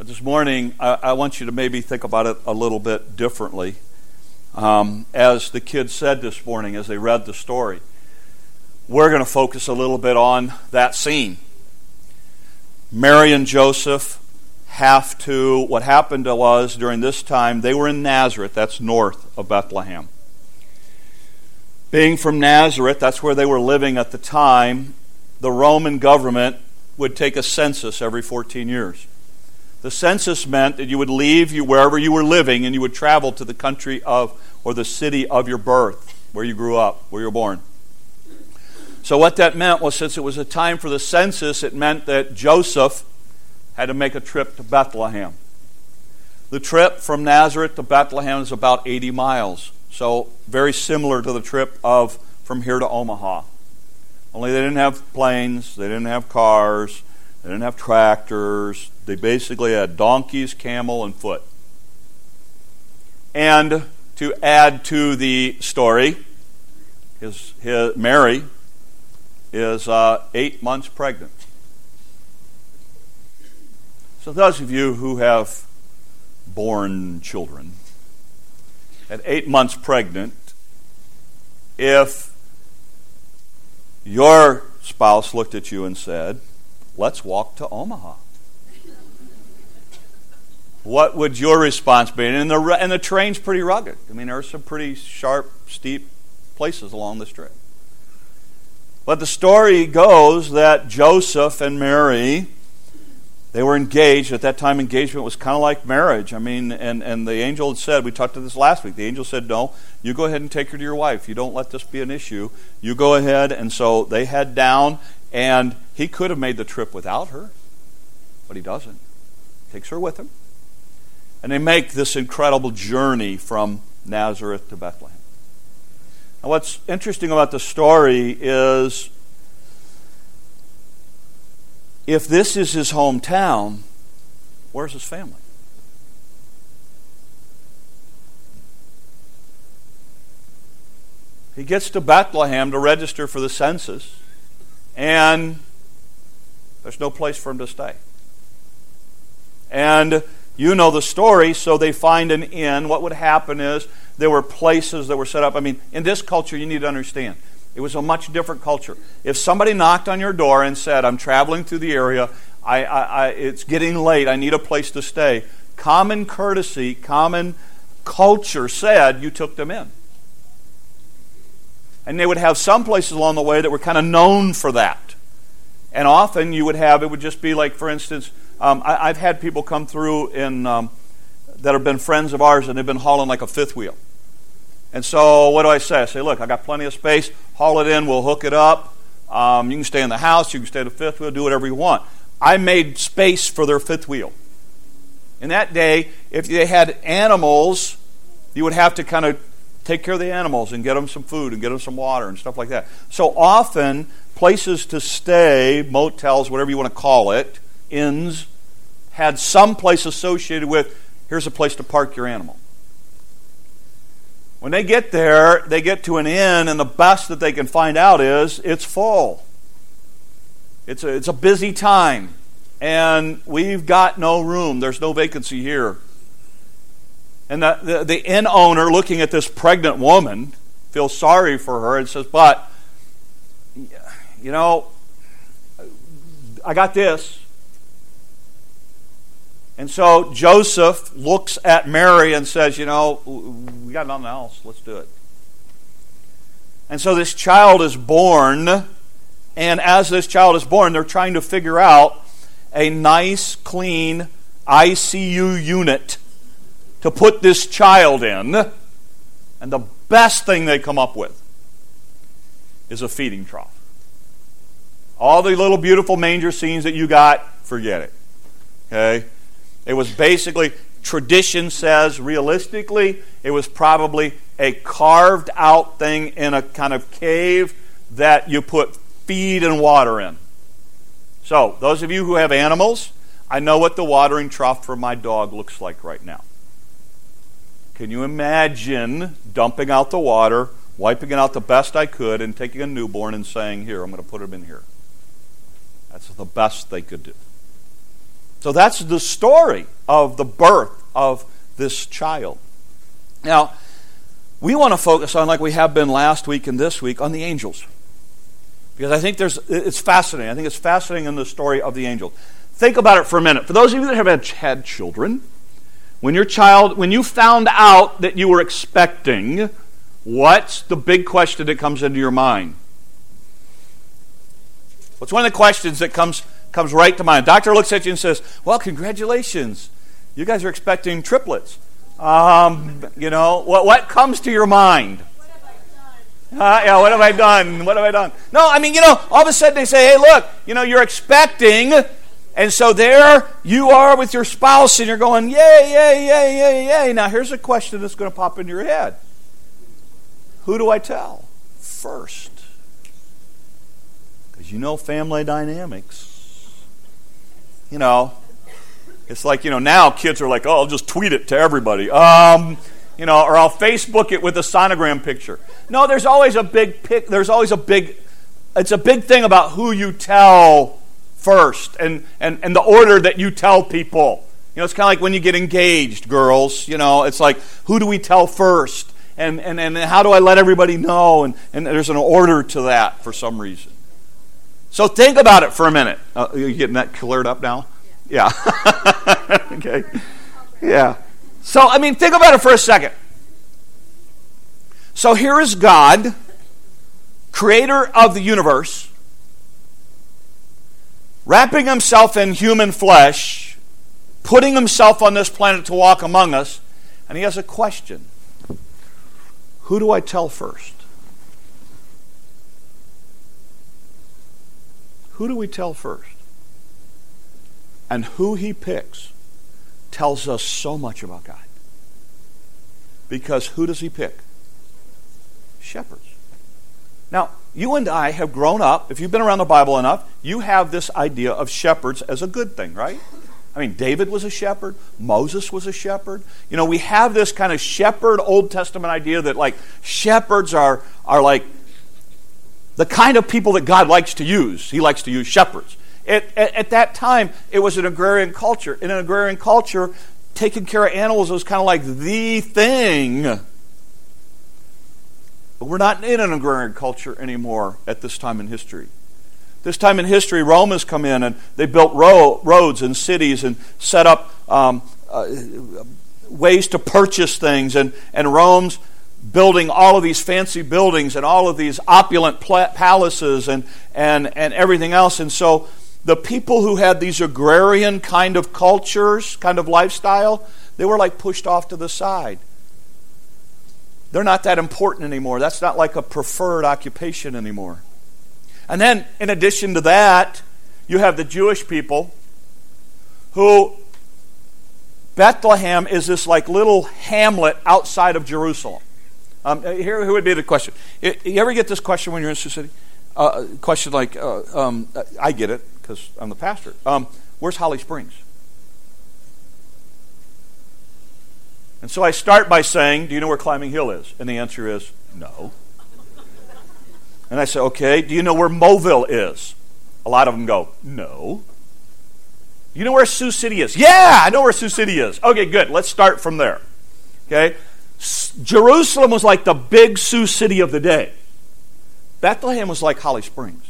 But this morning, I, I, want you to maybe think about it a little bit differently. Um, as the kids said this morning as they read the story, we're going to focus a little bit on that scene. Mary and Joseph have to, what happened was during this time, they were in Nazareth, that's north of Bethlehem. Being from Nazareth, that's where they were living at the time, the Roman government would take a census every 14 years. The census meant that you would leave you wherever you were living and you would travel to the country of or the city of your birth, where you grew up, where you were born. So what that meant was since it was a time for the census, it meant that Joseph had to make a trip to Bethlehem. The trip from Nazareth to Bethlehem is about 80 miles. So very similar to the trip of from here to Omaha. Only they didn't have planes, they didn't have cars, they didn't have tractors. They basically had donkeys, camel, and foot. And to add to the story, his, his Mary is uh, eight months pregnant. So, those of you who have born children, at eight months pregnant, if your spouse looked at you and said, Let's walk to Omaha. What would your response be? And the, and the terrain's pretty rugged. I mean, there are some pretty sharp, steep places along this trip. But the story goes that Joseph and Mary they were engaged. At that time, engagement was kind of like marriage. I mean, and, and the angel had said, we talked to this last week, the angel said, no, you go ahead and take her to your wife. You don't let this be an issue. You go ahead. And so they head down, and he could have made the trip without her, but he doesn't. Takes her with him. And they make this incredible journey from Nazareth to Bethlehem. Now, what's interesting about the story is if this is his hometown, where's his family? He gets to Bethlehem to register for the census, and there's no place for him to stay. And you know the story, so they find an inn. What would happen is there were places that were set up. I mean, in this culture, you need to understand it was a much different culture. If somebody knocked on your door and said, I'm traveling through the area, I, I, I, it's getting late, I need a place to stay, common courtesy, common culture said you took them in. And they would have some places along the way that were kind of known for that. And often you would have, it would just be like, for instance, um, I, have had people come through in, um, that have been friends of ours and they've been hauling like a fifth wheel. And so, what do I say? I say, look, I got plenty of space. Haul it in. We'll hook it up. Um, you can stay in the house. You can stay in the fifth wheel. Do whatever you want. I made space for their fifth wheel. In that day, if they had animals, you would have to kind of take care of the animals and get them some food and get them some water and stuff like that. So often, places to stay, motels, whatever you want to call it, inns, had some place associated with here's a place to park your animal. When they get there, they get to an inn, and the best that they can find out is it's full. It's a, it's a busy time, and we've got no room. There's no vacancy here. And the, the, the inn owner, looking at this pregnant woman, feels sorry for her and says, But, you know, I got this. And so Joseph looks at Mary and says, You know, we got nothing else. Let's do it. And so this child is born. And as this child is born, they're trying to figure out a nice, clean ICU unit to put this child in. And the best thing they come up with is a feeding trough. All the little beautiful manger scenes that you got, forget it. Okay? It was basically, tradition says, realistically, it was probably a carved out thing in a kind of cave that you put feed and water in. So, those of you who have animals, I know what the watering trough for my dog looks like right now. Can you imagine dumping out the water, wiping it out the best I could, and taking a newborn and saying, Here, I'm going to put him in here? That's the best they could do. So that's the story of the birth of this child. Now, we want to focus on, like we have been last week and this week, on the angels. Because I think there's, it's fascinating. I think it's fascinating in the story of the angels. Think about it for a minute. For those of you that have had children, when your child, when you found out that you were expecting, what's the big question that comes into your mind? What's one of the questions that comes comes right to mind? Doctor looks at you and says, "Well, congratulations, you guys are expecting triplets." Um, you know, what what comes to your mind? Uh, yeah, what have I done? What have I done? No, I mean, you know, all of a sudden they say, hey, look, you know, you're expecting, and so there you are with your spouse, and you're going, yay, yay, yay, yay, yay. Now, here's a question that's going to pop into your head Who do I tell first? Because you know family dynamics. You know, it's like, you know, now kids are like, oh, I'll just tweet it to everybody. Um, you know, or I'll Facebook it with a sonogram picture. No, there's always a big pic, there's always a big it's a big thing about who you tell first and, and, and the order that you tell people. You know, it's kind of like when you get engaged, girls. You know, it's like, who do we tell first? And, and, and how do I let everybody know? And, and there's an order to that for some reason. So think about it for a minute. Uh, you getting that cleared up now? Yeah. okay. Yeah. So, I mean, think about it for a second. So, here is God, creator of the universe, wrapping himself in human flesh, putting himself on this planet to walk among us, and he has a question Who do I tell first? Who do we tell first? And who he picks tells us so much about God. Because who does he pick? Shepherds. Now, you and I have grown up, if you've been around the Bible enough, you have this idea of shepherds as a good thing, right? I mean, David was a shepherd, Moses was a shepherd. You know, we have this kind of shepherd Old Testament idea that like shepherds are are like the kind of people that God likes to use. He likes to use shepherds. At, at, at, that time, it was an agrarian culture. In an agrarian culture, taking care of animals was kind of like the thing. But we're not in an agrarian culture anymore at this time in history. This time in history, Rome has come in and they built ro- roads and cities and set up um, uh, ways to purchase things. And, and Rome's building all of these fancy buildings and all of these opulent palaces and, and, and everything else. And so the people who had these agrarian kind of cultures, kind of lifestyle, they were like pushed off to the side. They're not that important anymore. That's not like a preferred occupation anymore. And then, in addition to that, you have the Jewish people who Bethlehem is this like little hamlet outside of Jerusalem. Um, here, here would be the question. You ever get this question when you're in Sioux City? Uh, question like, uh, um, I get it because I'm the pastor. Um, where's Holly Springs? And so I start by saying, Do you know where Climbing Hill is? And the answer is no. And I say, Okay, do you know where Moville is? A lot of them go, No. You know where Sioux City is? Yeah, I know where Sioux City is. Okay, good. Let's start from there. Okay? Jerusalem was like the big Sioux City of the day. Bethlehem was like Holly Springs.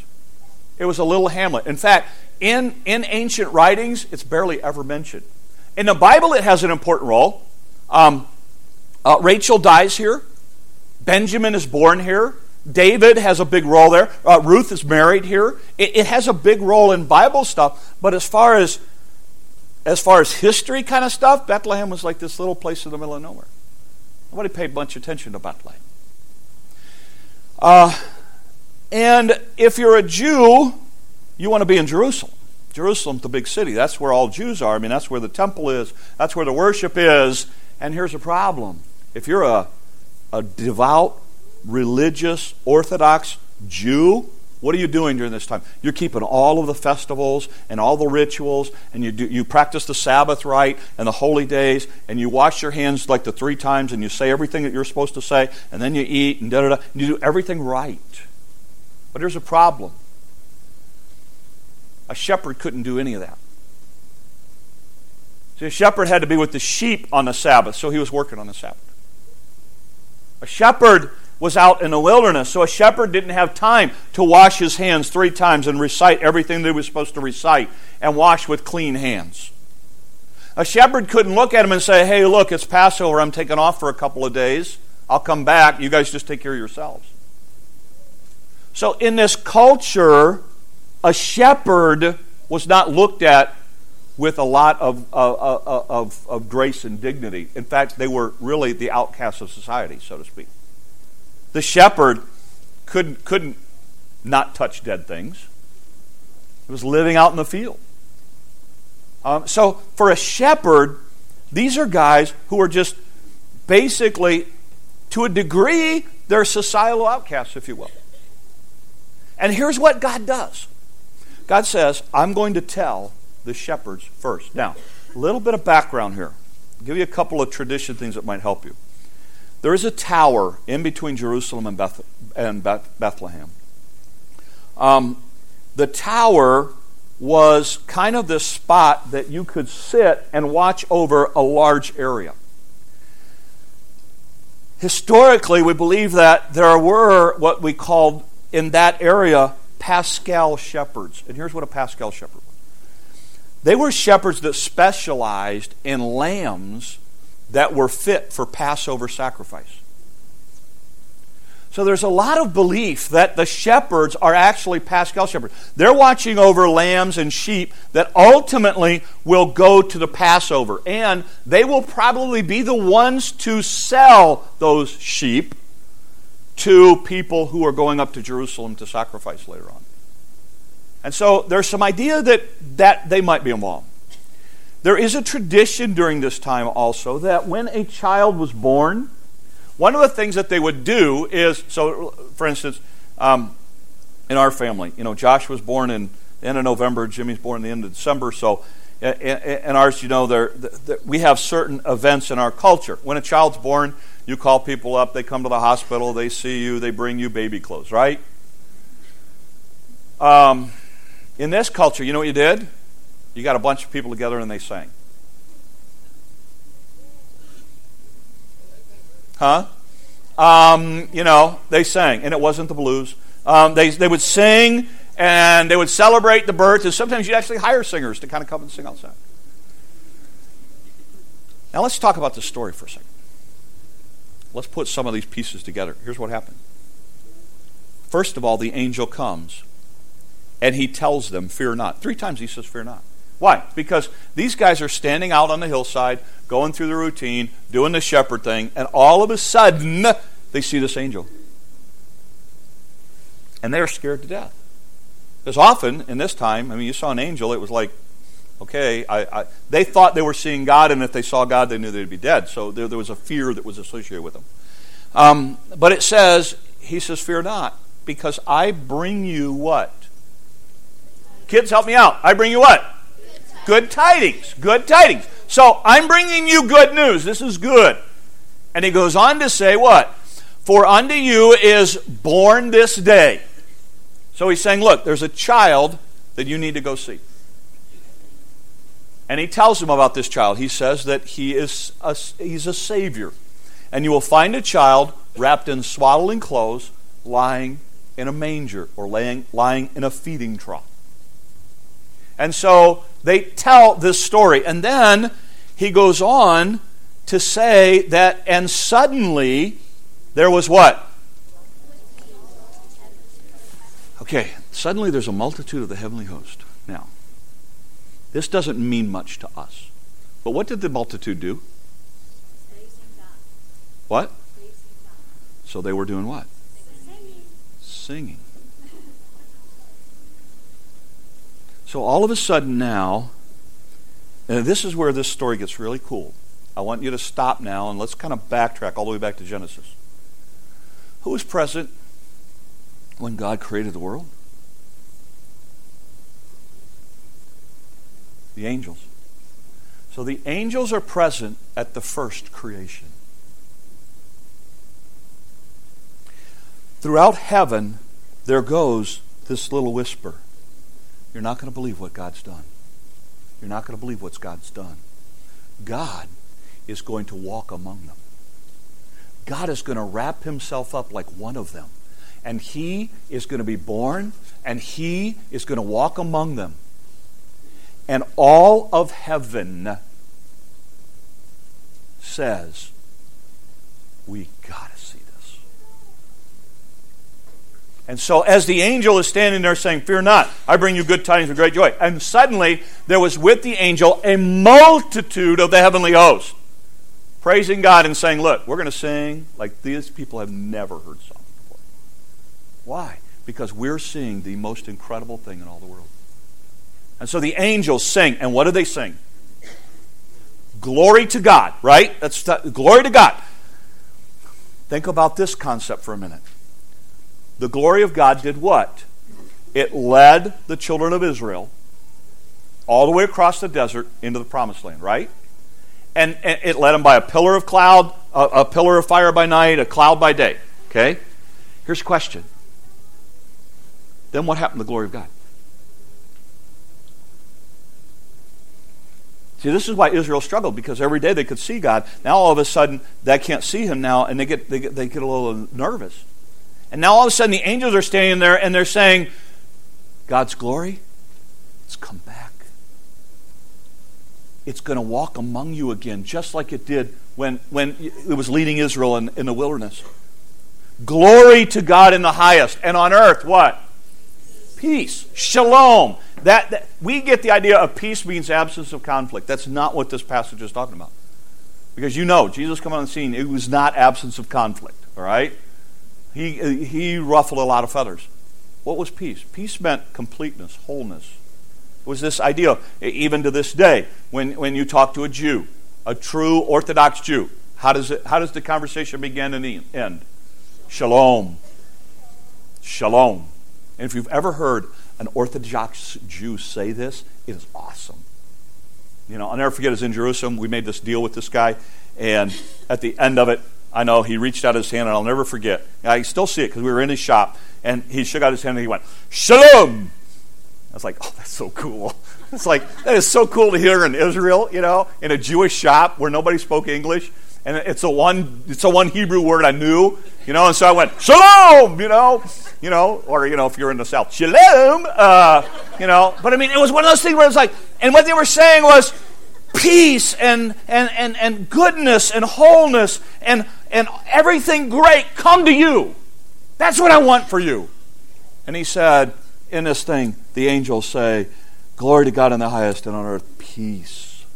It was a little hamlet. In fact, in, in ancient writings, it's barely ever mentioned. In the Bible, it has an important role. Um, uh, Rachel dies here. Benjamin is born here. David has a big role there. Uh, Ruth is married here. It, it, has a big role in Bible stuff. But as far as as far as history kind of stuff, Bethlehem was like this little place in the middle of nowhere. Nobody paid much attention to Bethlehem. Uh, and if you're a Jew, you want to be in Jerusalem. Jerusalem's the big city. That's where all Jews are. I mean, that's where the temple is, that's where the worship is. And here's a problem if you're a, a devout, religious, Orthodox Jew, what are you doing during this time? You're keeping all of the festivals and all the rituals, and you, do, you practice the Sabbath right and the holy days, and you wash your hands like the three times, and you say everything that you're supposed to say, and then you eat, and da da da. You do everything right. But there's a problem. A shepherd couldn't do any of that. See, a shepherd had to be with the sheep on the Sabbath, so he was working on the Sabbath. A shepherd was out in the wilderness, so a shepherd didn't have time to wash his hands three times and recite everything that he was supposed to recite and wash with clean hands. A shepherd couldn't look at him and say, Hey, look, it's Passover. I'm taking off for a couple of days. I'll come back. You guys just take care of yourselves. So, in this culture, a shepherd was not looked at with a lot of, of, of, of, grace and dignity. In fact, they were really the outcasts of society, so to speak. The shepherd couldn't, couldn't not touch dead things, he was living out in the field. Um, so, for a shepherd, these are guys who are just basically, to a degree, they're societal outcasts, if you will. And here's what God does God says, I'm going to tell the shepherds first. Now, a little bit of background here. I'll give you a couple of tradition things that might help you. There is a tower in between Jerusalem and, Beth- and Beth- Bethlehem. Um, the tower was kind of this spot that you could sit and watch over a large area. Historically, we believe that there were what we called in that area Paschal shepherds. And here's what a Paschal shepherd was they were shepherds that specialized in lambs that were fit for Passover sacrifice. So there's a lot of belief that the shepherds are actually paschal shepherds. They're watching over lambs and sheep that ultimately will go to the Passover. And they will probably be the ones to sell those sheep to people who are going up to Jerusalem to sacrifice later on. And so there's some idea that, that they might be involved. There is a tradition during this time also that when a child was born, one of the things that they would do is so, for instance, um, in our family, you know, Josh was born in the end of November, Jimmy's born in the end of December, so in ours, you know, there, we have certain events in our culture. When a child's born, you call people up, they come to the hospital, they see you, they bring you baby clothes, right? Um, in this culture, you know what you did? You got a bunch of people together and they sang. Huh? Um, you know, they sang, and it wasn't the blues. Um, they, they would sing and they would celebrate the birth, and sometimes you'd actually hire singers to kind of come and sing outside. Now let's talk about this story for a second. Let's put some of these pieces together. Here's what happened. First of all, the angel comes and he tells them, Fear not. Three times he says, Fear not. Why? Because these guys are standing out on the hillside, going through the routine, doing the shepherd thing, and all of a sudden they see this angel. And they're scared to death. Because often in this time, I mean, you saw an angel, it was like, okay, I, I, they thought they were seeing God, and if they saw God, they knew they'd be dead. So there, there was a fear that was associated with them. Um, but it says, he says, Fear not, because I bring you what? Kids, help me out. I bring you what? Good tidings. Good tidings. So I'm bringing you good news. This is good. And he goes on to say what? For unto you is born this day. So he's saying, look, there's a child that you need to go see. And he tells them about this child. He says that he is a, he's a savior. And you will find a child wrapped in swaddling clothes, lying in a manger or laying, lying in a feeding trough. And so they tell this story. And then he goes on to say that, and suddenly there was what? Okay, suddenly there's a multitude of the heavenly host. Now, this doesn't mean much to us. But what did the multitude do? What? So they were doing what? Singing. Singing. So all of a sudden now, and this is where this story gets really cool. I want you to stop now and let's kind of backtrack all the way back to Genesis. Who was present when God created the world? The angels. So the angels are present at the first creation. Throughout heaven, there goes this little whisper you're not going to believe what God's done. You're not going to believe what God's done. God is going to walk among them. God is going to wrap himself up like one of them. And he is going to be born, and he is going to walk among them. And all of heaven says, We got to see this. And so, as the angel is standing there saying, Fear not, I bring you good tidings of great joy. And suddenly, there was with the angel a multitude of the heavenly host praising God and saying, Look, we're going to sing like these people have never heard songs before. Why? Because we're seeing the most incredible thing in all the world. And so the angels sing, and what do they sing? Glory to God, right? That's glory to God. Think about this concept for a minute. The glory of God did what? It led the children of Israel all the way across the desert into the promised land, right? and, and it led them by a pillar of cloud, a, a pillar of fire by night, a cloud by day. Okay? Here's a question. Then what happened to the glory of God? See, this is why Israel struggled because every day they could see God. Now all of a sudden they can't see Him now, and they get they get, they get a little nervous. And now all of a sudden the angels are standing there and they're saying, "God's glory, it's come back." it's going to walk among you again, just like it did when, when it was leading Israel in, in the wilderness. Glory to God in the highest, and on earth, what? Peace. Shalom. That, that, we get the idea of peace means absence of conflict. That's not what this passage is talking about. Because you know, Jesus coming on the scene, it was not absence of conflict, all right? He, uh, he ruffled a lot of feathers. What was peace? Peace meant completeness, wholeness, was this idea, even to this day, when, when you talk to a Jew, a true Orthodox Jew, how does, it, how does the conversation begin and end? Shalom. Shalom. And if you've ever heard an Orthodox Jew say this, it is awesome. You know, I'll never forget, it was in Jerusalem. We made this deal with this guy, and at the end of it, I know he reached out his hand, and I'll never forget. I still see it because we were in his shop, and he shook out his hand and he went, Shalom! I was like, oh, that's so cool. It's like, that is so cool to hear in Israel, you know, in a Jewish shop where nobody spoke English. And it's a one, it's a one Hebrew word I knew, you know, and so I went, shalom, you know, you know, or, you know, if you're in the South, shalom, uh, you know. But I mean, it was one of those things where it was like, and what they were saying was peace and, and, and, and goodness and wholeness and, and everything great come to you. That's what I want for you. And he said, in this thing, the angels say, Glory to God in the highest, and on earth, peace.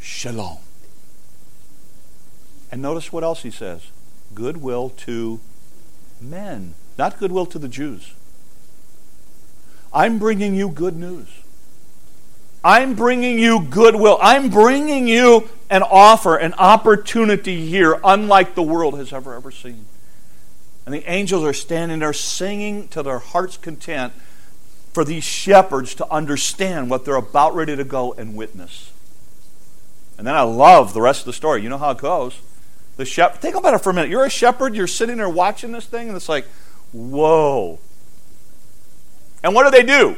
Shalom. And notice what else he says goodwill to men, not goodwill to the Jews. I'm bringing you good news. I'm bringing you goodwill. I'm bringing you an offer, an opportunity here, unlike the world has ever, ever seen. And the angels are standing there singing to their heart's content for these shepherds to understand what they're about ready to go and witness. And then I love the rest of the story. You know how it goes. The shepherd, think about it for a minute. You're a shepherd, you're sitting there watching this thing, and it's like, whoa. And what do they do?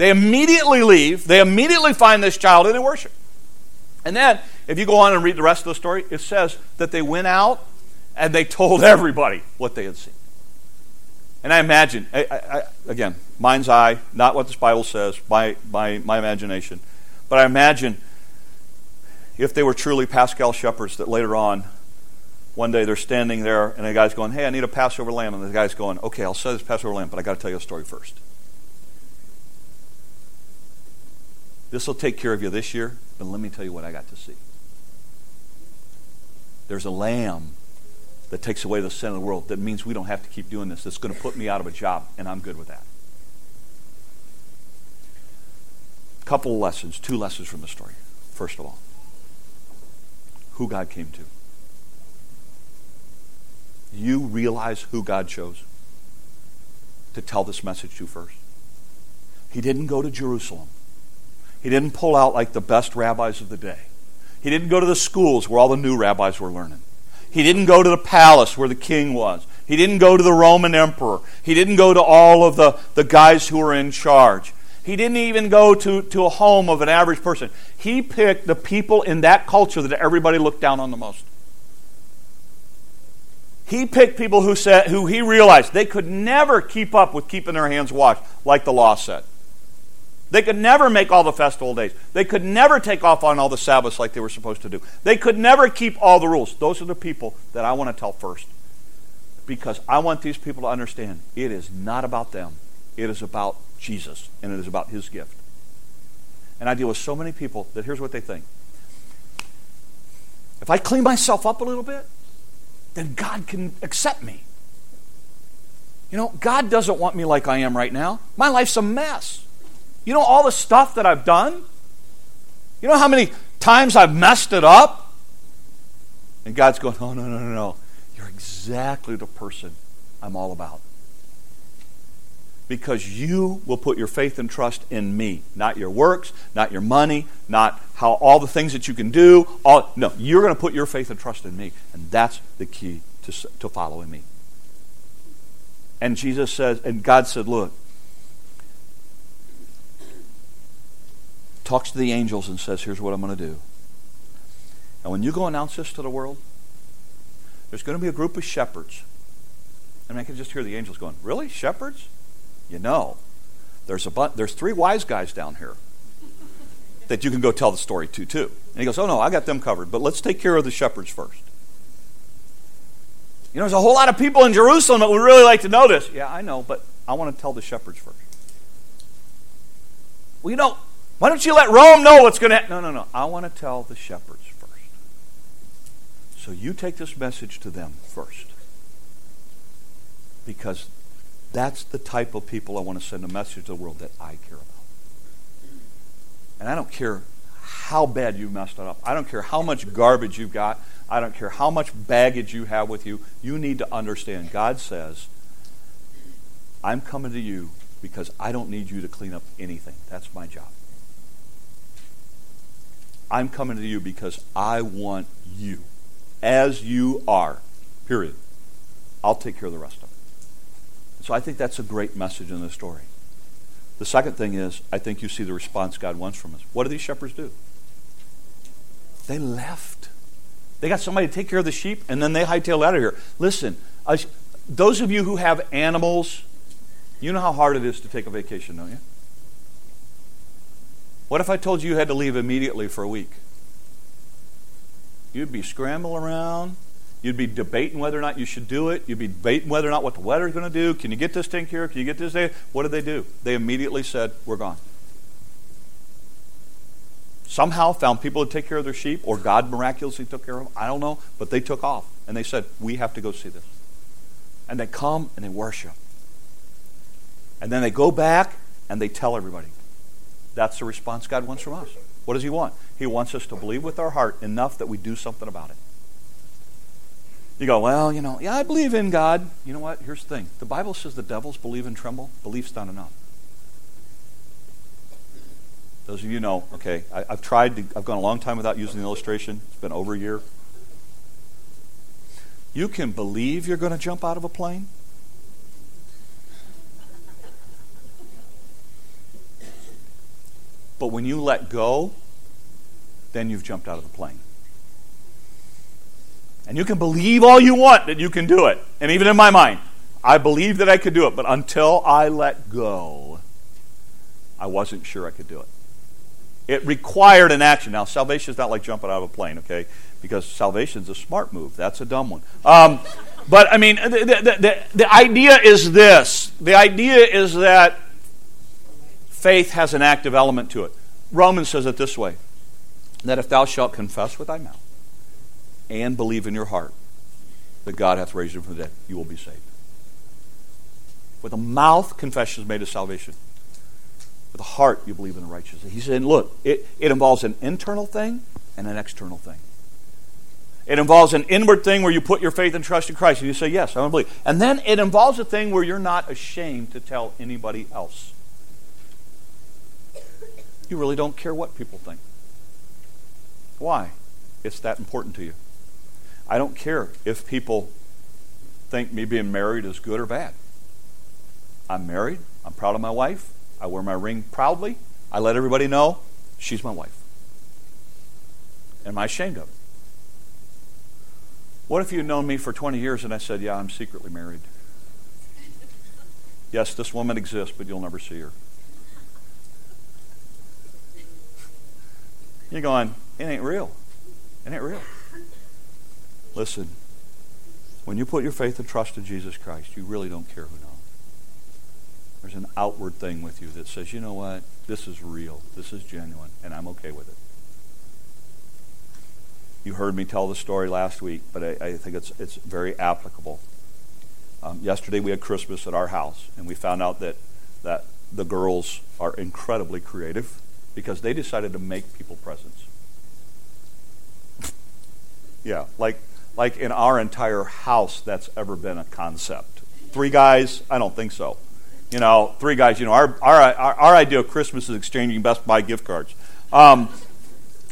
They immediately leave, they immediately find this child, and they worship. And then, if you go on and read the rest of the story, it says that they went out and they told everybody what they had seen. And I imagine, I, I, again, mind's eye, not what this Bible says, my, my, my imagination, but I imagine if they were truly Paschal shepherds that later on, one day they're standing there and the guy's going, Hey, I need a Passover lamb. And the guy's going, Okay, I'll sell this Passover lamb, but I got to tell you a story first. This will take care of you this year, but let me tell you what I got to see. There's a lamb that takes away the sin of the world, that means we don't have to keep doing this. That's going to put me out of a job, and I'm good with that. Couple of lessons, two lessons from the story. First of all, who God came to. You realize who God chose to tell this message to first. He didn't go to Jerusalem. He didn't pull out like the best rabbis of the day. He didn't go to the schools where all the new rabbis were learning. He didn't go to the palace where the king was. He didn't go to the Roman emperor. He didn't go to all of the, the guys who were in charge. He didn't even go to, to a home of an average person. He picked the people in that culture that everybody looked down on the most. He picked people who said who he realized they could never keep up with keeping their hands washed, like the law said. They could never make all the festival days. They could never take off on all the Sabbaths like they were supposed to do. They could never keep all the rules. Those are the people that I want to tell first. Because I want these people to understand it is not about them, it is about Jesus, and it is about His gift. And I deal with so many people that here's what they think if I clean myself up a little bit, then God can accept me. You know, God doesn't want me like I am right now. My life's a mess. You know all the stuff that I've done? You know how many times I've messed it up? And God's going, oh, no, no, no, no. You're exactly the person I'm all about. Because you will put your faith and trust in me, not your works, not your money, not how all the things that you can do. All, no, you're going to put your faith and trust in me. And that's the key to, to following me. And Jesus says, and God said, look, talks to the angels and says, Here's what I'm going to do. And when you go announce this to the world, there's going to be a group of shepherds. And I can just hear the angels going, Really? Shepherds? You know, there's, a bu- there's three wise guys down here that you can go tell the story to, too. And he goes, Oh, no, I got them covered. But let's take care of the shepherds first. You know, there's a whole lot of people in Jerusalem that would really like to know this. Yeah, I know, but I want to tell the shepherds first. Well, you know, why don't you let Rome know what's going to happen? No, no, no. I want to tell the shepherds first. So you take this message to them first. Because that's the type of people I want to send a message to the world that I care about. And I don't care how bad you messed it up. I don't care how much garbage you've got. I don't care how much baggage you have with you. You need to understand God says, I'm coming to you because I don't need you to clean up anything. That's my job. I'm coming to you because I want you as you are. Period. I'll take care of the rest of it. So I think that's a great message in the story. The second thing is, I think you see the response God wants from us. What do these shepherds do? They left. They got somebody to take care of the sheep, and then they hightail out of here. Listen, those of you who have animals, you know how hard it is to take a vacation, don't you? What if I told you you had to leave immediately for a week? You'd be scrambling around. You'd be debating whether or not you should do it. You'd be debating whether or not what the weather's going to do. Can you get this thing here? Can you get this day? What did they do? They immediately said, We're gone. Somehow found people to take care of their sheep, or God miraculously took care of them. I don't know. But they took off. And they said, We have to go see this. And they come and they worship. And then they go back and they tell everybody. That's the response God wants from us. What does He want? He wants us to believe with our heart enough that we do something about it. You go, well, you know, yeah, I believe in God. You know what? Here's the thing the Bible says the devils believe and tremble. Belief's not enough. Those of you know, okay, I, have tried to, I've gone a long time without using the illustration. It's been over a year. You can believe you're going to jump out of a plane, But when you let go, then you've jumped out of the plane. And you can believe all you want that you can do it. And even in my mind, I believe that I could do it. But until I let go, I wasn't sure I could do it. It required an action. Now, salvation is not like jumping out of a plane, okay? Because salvation is a smart move. That's a dumb one. Um, but, I mean, the, the, the, the idea is this the idea is that faith has an active element to it. Romans says it this way that if thou shalt confess with thy mouth and believe in your heart that God hath raised him from the dead, you will be saved. With the mouth, confession is made of salvation. With the heart, you believe in the righteousness. He said, look, it, it involves an internal thing and an external thing. It involves an inward thing where you put your faith and trust in Christ and you say, Yes, I want to believe. And then it involves a thing where you're not ashamed to tell anybody else. You really don't care what people think. Why? It's that important to you. I don't care if people think me being married is good or bad. I'm married. I'm proud of my wife. I wear my ring proudly. I let everybody know she's my wife. Am I ashamed of it? What if you had known me for 20 years and I said, Yeah, I'm secretly married? Yes, this woman exists, but you'll never see her. You're going, It ain't real. It ain't real. Listen, when you put your faith and trust in Jesus Christ, you really don't care who knows. There's an outward thing with you that says, you know what? This is real. This is genuine, and I'm okay with it. You heard me tell the story last week, but I, I think it's, it's very applicable. Um, yesterday we had Christmas at our house, and we found out that, that the girls are incredibly creative because they decided to make people presents. yeah, like, like in our entire house, that's ever been a concept. Three guys? I don't think so. You know, three guys. You know, our our our, our idea of Christmas is exchanging Best Buy gift cards. Um,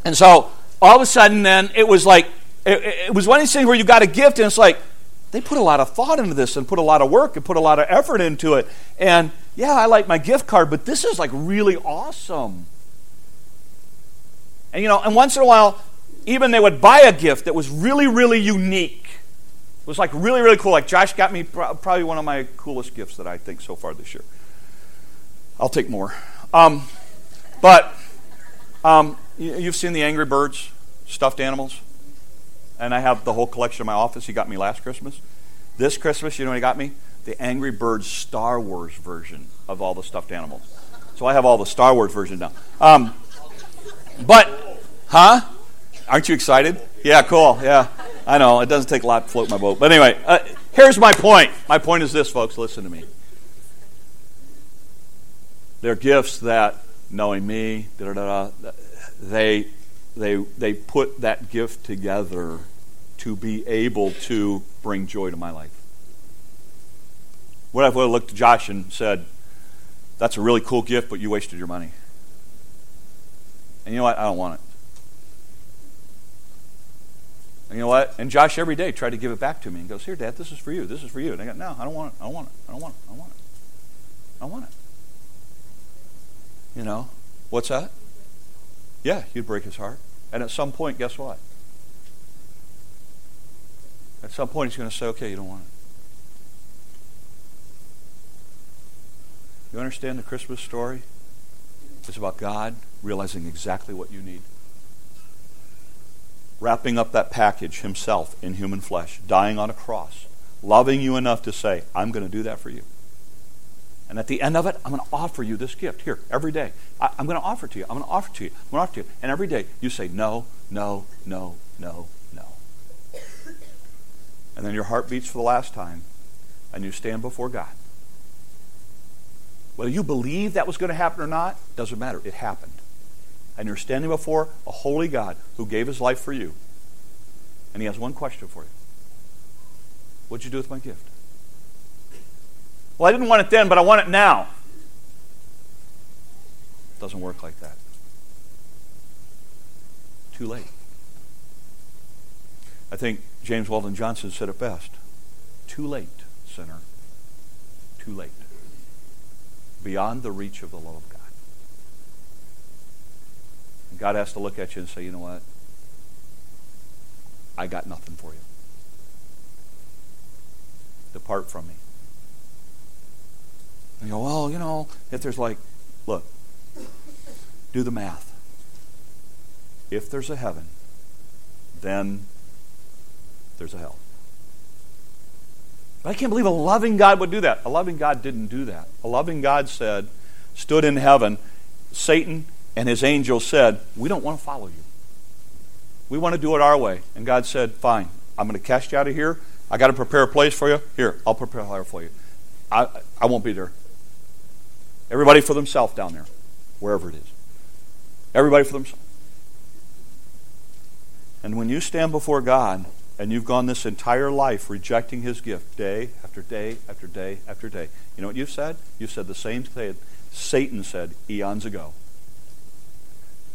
and so all of a sudden, then it was like it, it was one of these things where you got a gift, and it's like they put a lot of thought into this and put a lot of work and put a lot of effort into it. And yeah, I like my gift card, but this is like really awesome. And you know, and once in a while, even they would buy a gift that was really, really unique. It was like really, really cool. Like Josh got me probably one of my coolest gifts that I think so far this year. I'll take more. Um, but um, you've seen the Angry Birds stuffed animals, and I have the whole collection in my office. He got me last Christmas. This Christmas, you know what he got me? The Angry Birds Star Wars version of all the stuffed animals. So I have all the Star Wars version now. Um, but, huh? Aren't you excited? Yeah, cool. Yeah, I know. It doesn't take a lot to float my boat. But anyway, uh, here's my point. My point is this, folks. Listen to me. They're gifts that, knowing me, they, they, they put that gift together to be able to bring joy to my life. What if I looked at Josh and said, That's a really cool gift, but you wasted your money? And you know what? I don't want it. And you know what? And Josh every day tried to give it back to me and goes, Here, Dad, this is for you. This is for you. And I go, No, I don't want it. I don't want it. I don't want it. I don't want it. I want it. You know? What's that? Yeah, you'd break his heart. And at some point, guess what? At some point, he's going to say, Okay, you don't want it. You understand the Christmas story? It's about God realizing exactly what you need. Wrapping up that package himself in human flesh, dying on a cross, loving you enough to say, I'm going to do that for you. And at the end of it, I'm going to offer you this gift here every day. I, am going to offer it to you. I'm going to offer it to you. I'm going to offer it to you. And every day you say no, no, no, no, no. And then your heart beats for the last time, and you stand before God. Whether you believe that was going to happen or not, doesn't matter. It happened and you're standing before a holy God who gave his life for you, and he has one question for you What'd you do with my gift? Well, I didn't want it then, but I want it now. It doesn't work like that. Too late. I think James Weldon Johnson said it best. Too late, sinner. Too late. Beyond the reach of the love of God. God has to look at you and say, you know what? I got nothing for you. Depart from me. And you go, well, you know, if there's like, look, do the math. If there's a heaven, then there's a hell. But I can't believe a loving God would do that. A loving God didn't do that. A loving God said, stood in heaven, Satan, and his angel said, We don't want to follow you. We want to do it our way. And God said, Fine, I'm going to cast you out of here. I got to prepare a place for you. Here, I'll prepare a for you. I, I won't be there. Everybody for themselves down there, wherever it is. Everybody for themselves. And when you stand before God and you've gone this entire life rejecting His gift day after day after day after day, you know what you've said? You've said the same thing Satan said eons ago.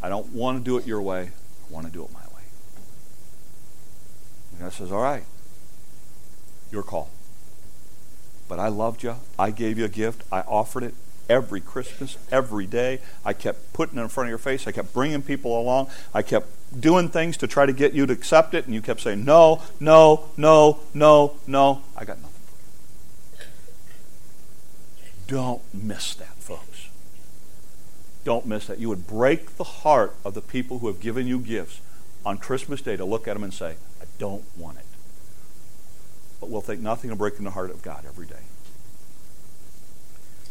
I don't want to do it your way. I want to do it my way. And God says, All right, your call. But I loved you. I gave you a gift. I offered it. every Christmas, every day. I kept putting it in front of your face. I kept bringing people along. I kept doing things to try to get you to accept it, and you kept saying, no, no, no, no, no. I got nothing for you. Don't miss that. Don't miss that. You would break the heart of the people who have given you gifts on Christmas Day to look at them and say, I don't want it. But we'll think nothing of breaking the heart of God every day.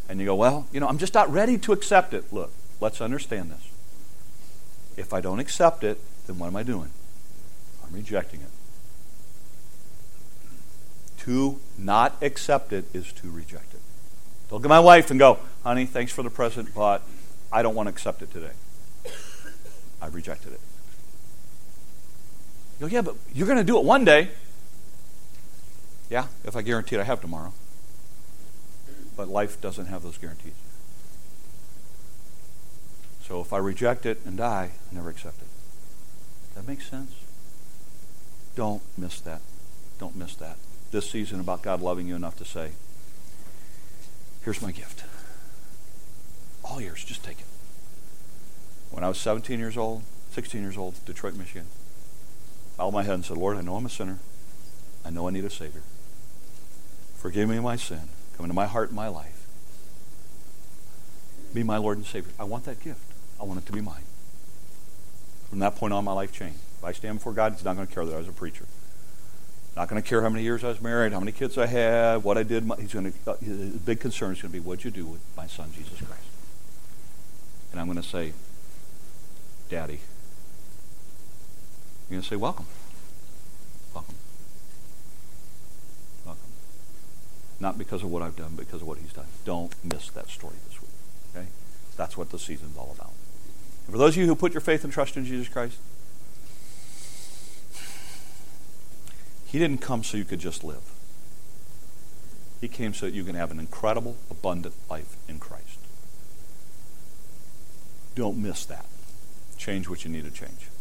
And you go, well, you know, I'm just not ready to accept it. Look, let's understand this. If I don't accept it, then what am I doing? I'm rejecting it. To not accept it is to reject it. Don't look at my wife and go, honey, thanks for the present, but I don't want to accept it today. I've rejected it. You go, yeah, but you're going to do it one day. Yeah, if I guarantee it I have tomorrow. But life doesn't have those guarantees. So if I reject it and die, I never accept it. That makes sense? Don't miss that. Don't miss that. This season about God loving you enough to say, here's my gift. All yours, just take it. When I was 17 years old, 16 years old, Detroit, Michigan, I bowed my head and said, Lord, I know I'm a sinner. I know I need a Savior. Forgive me my sin. Come into my heart and my life. Be my Lord and Savior. I want that gift. I want it to be mine. From that point on, my life changed. If I stand before God, He's not going to care that I was a preacher. Not going to care how many years I was married, how many kids I had, what I did. He's going to. Uh, his big concern is going to be what you do with my son Jesus Christ. And I'm going to say, Daddy. You're going to say, Welcome. Welcome. Welcome. Not because of what I've done, because of what He's done. Don't miss that story this week. Okay? That's what the season's all about. And for those of you who put your faith and trust in Jesus Christ, He didn't come so you could just live. He came so that you can have an incredible, abundant life in Christ. Don't miss that. Change what you need to change.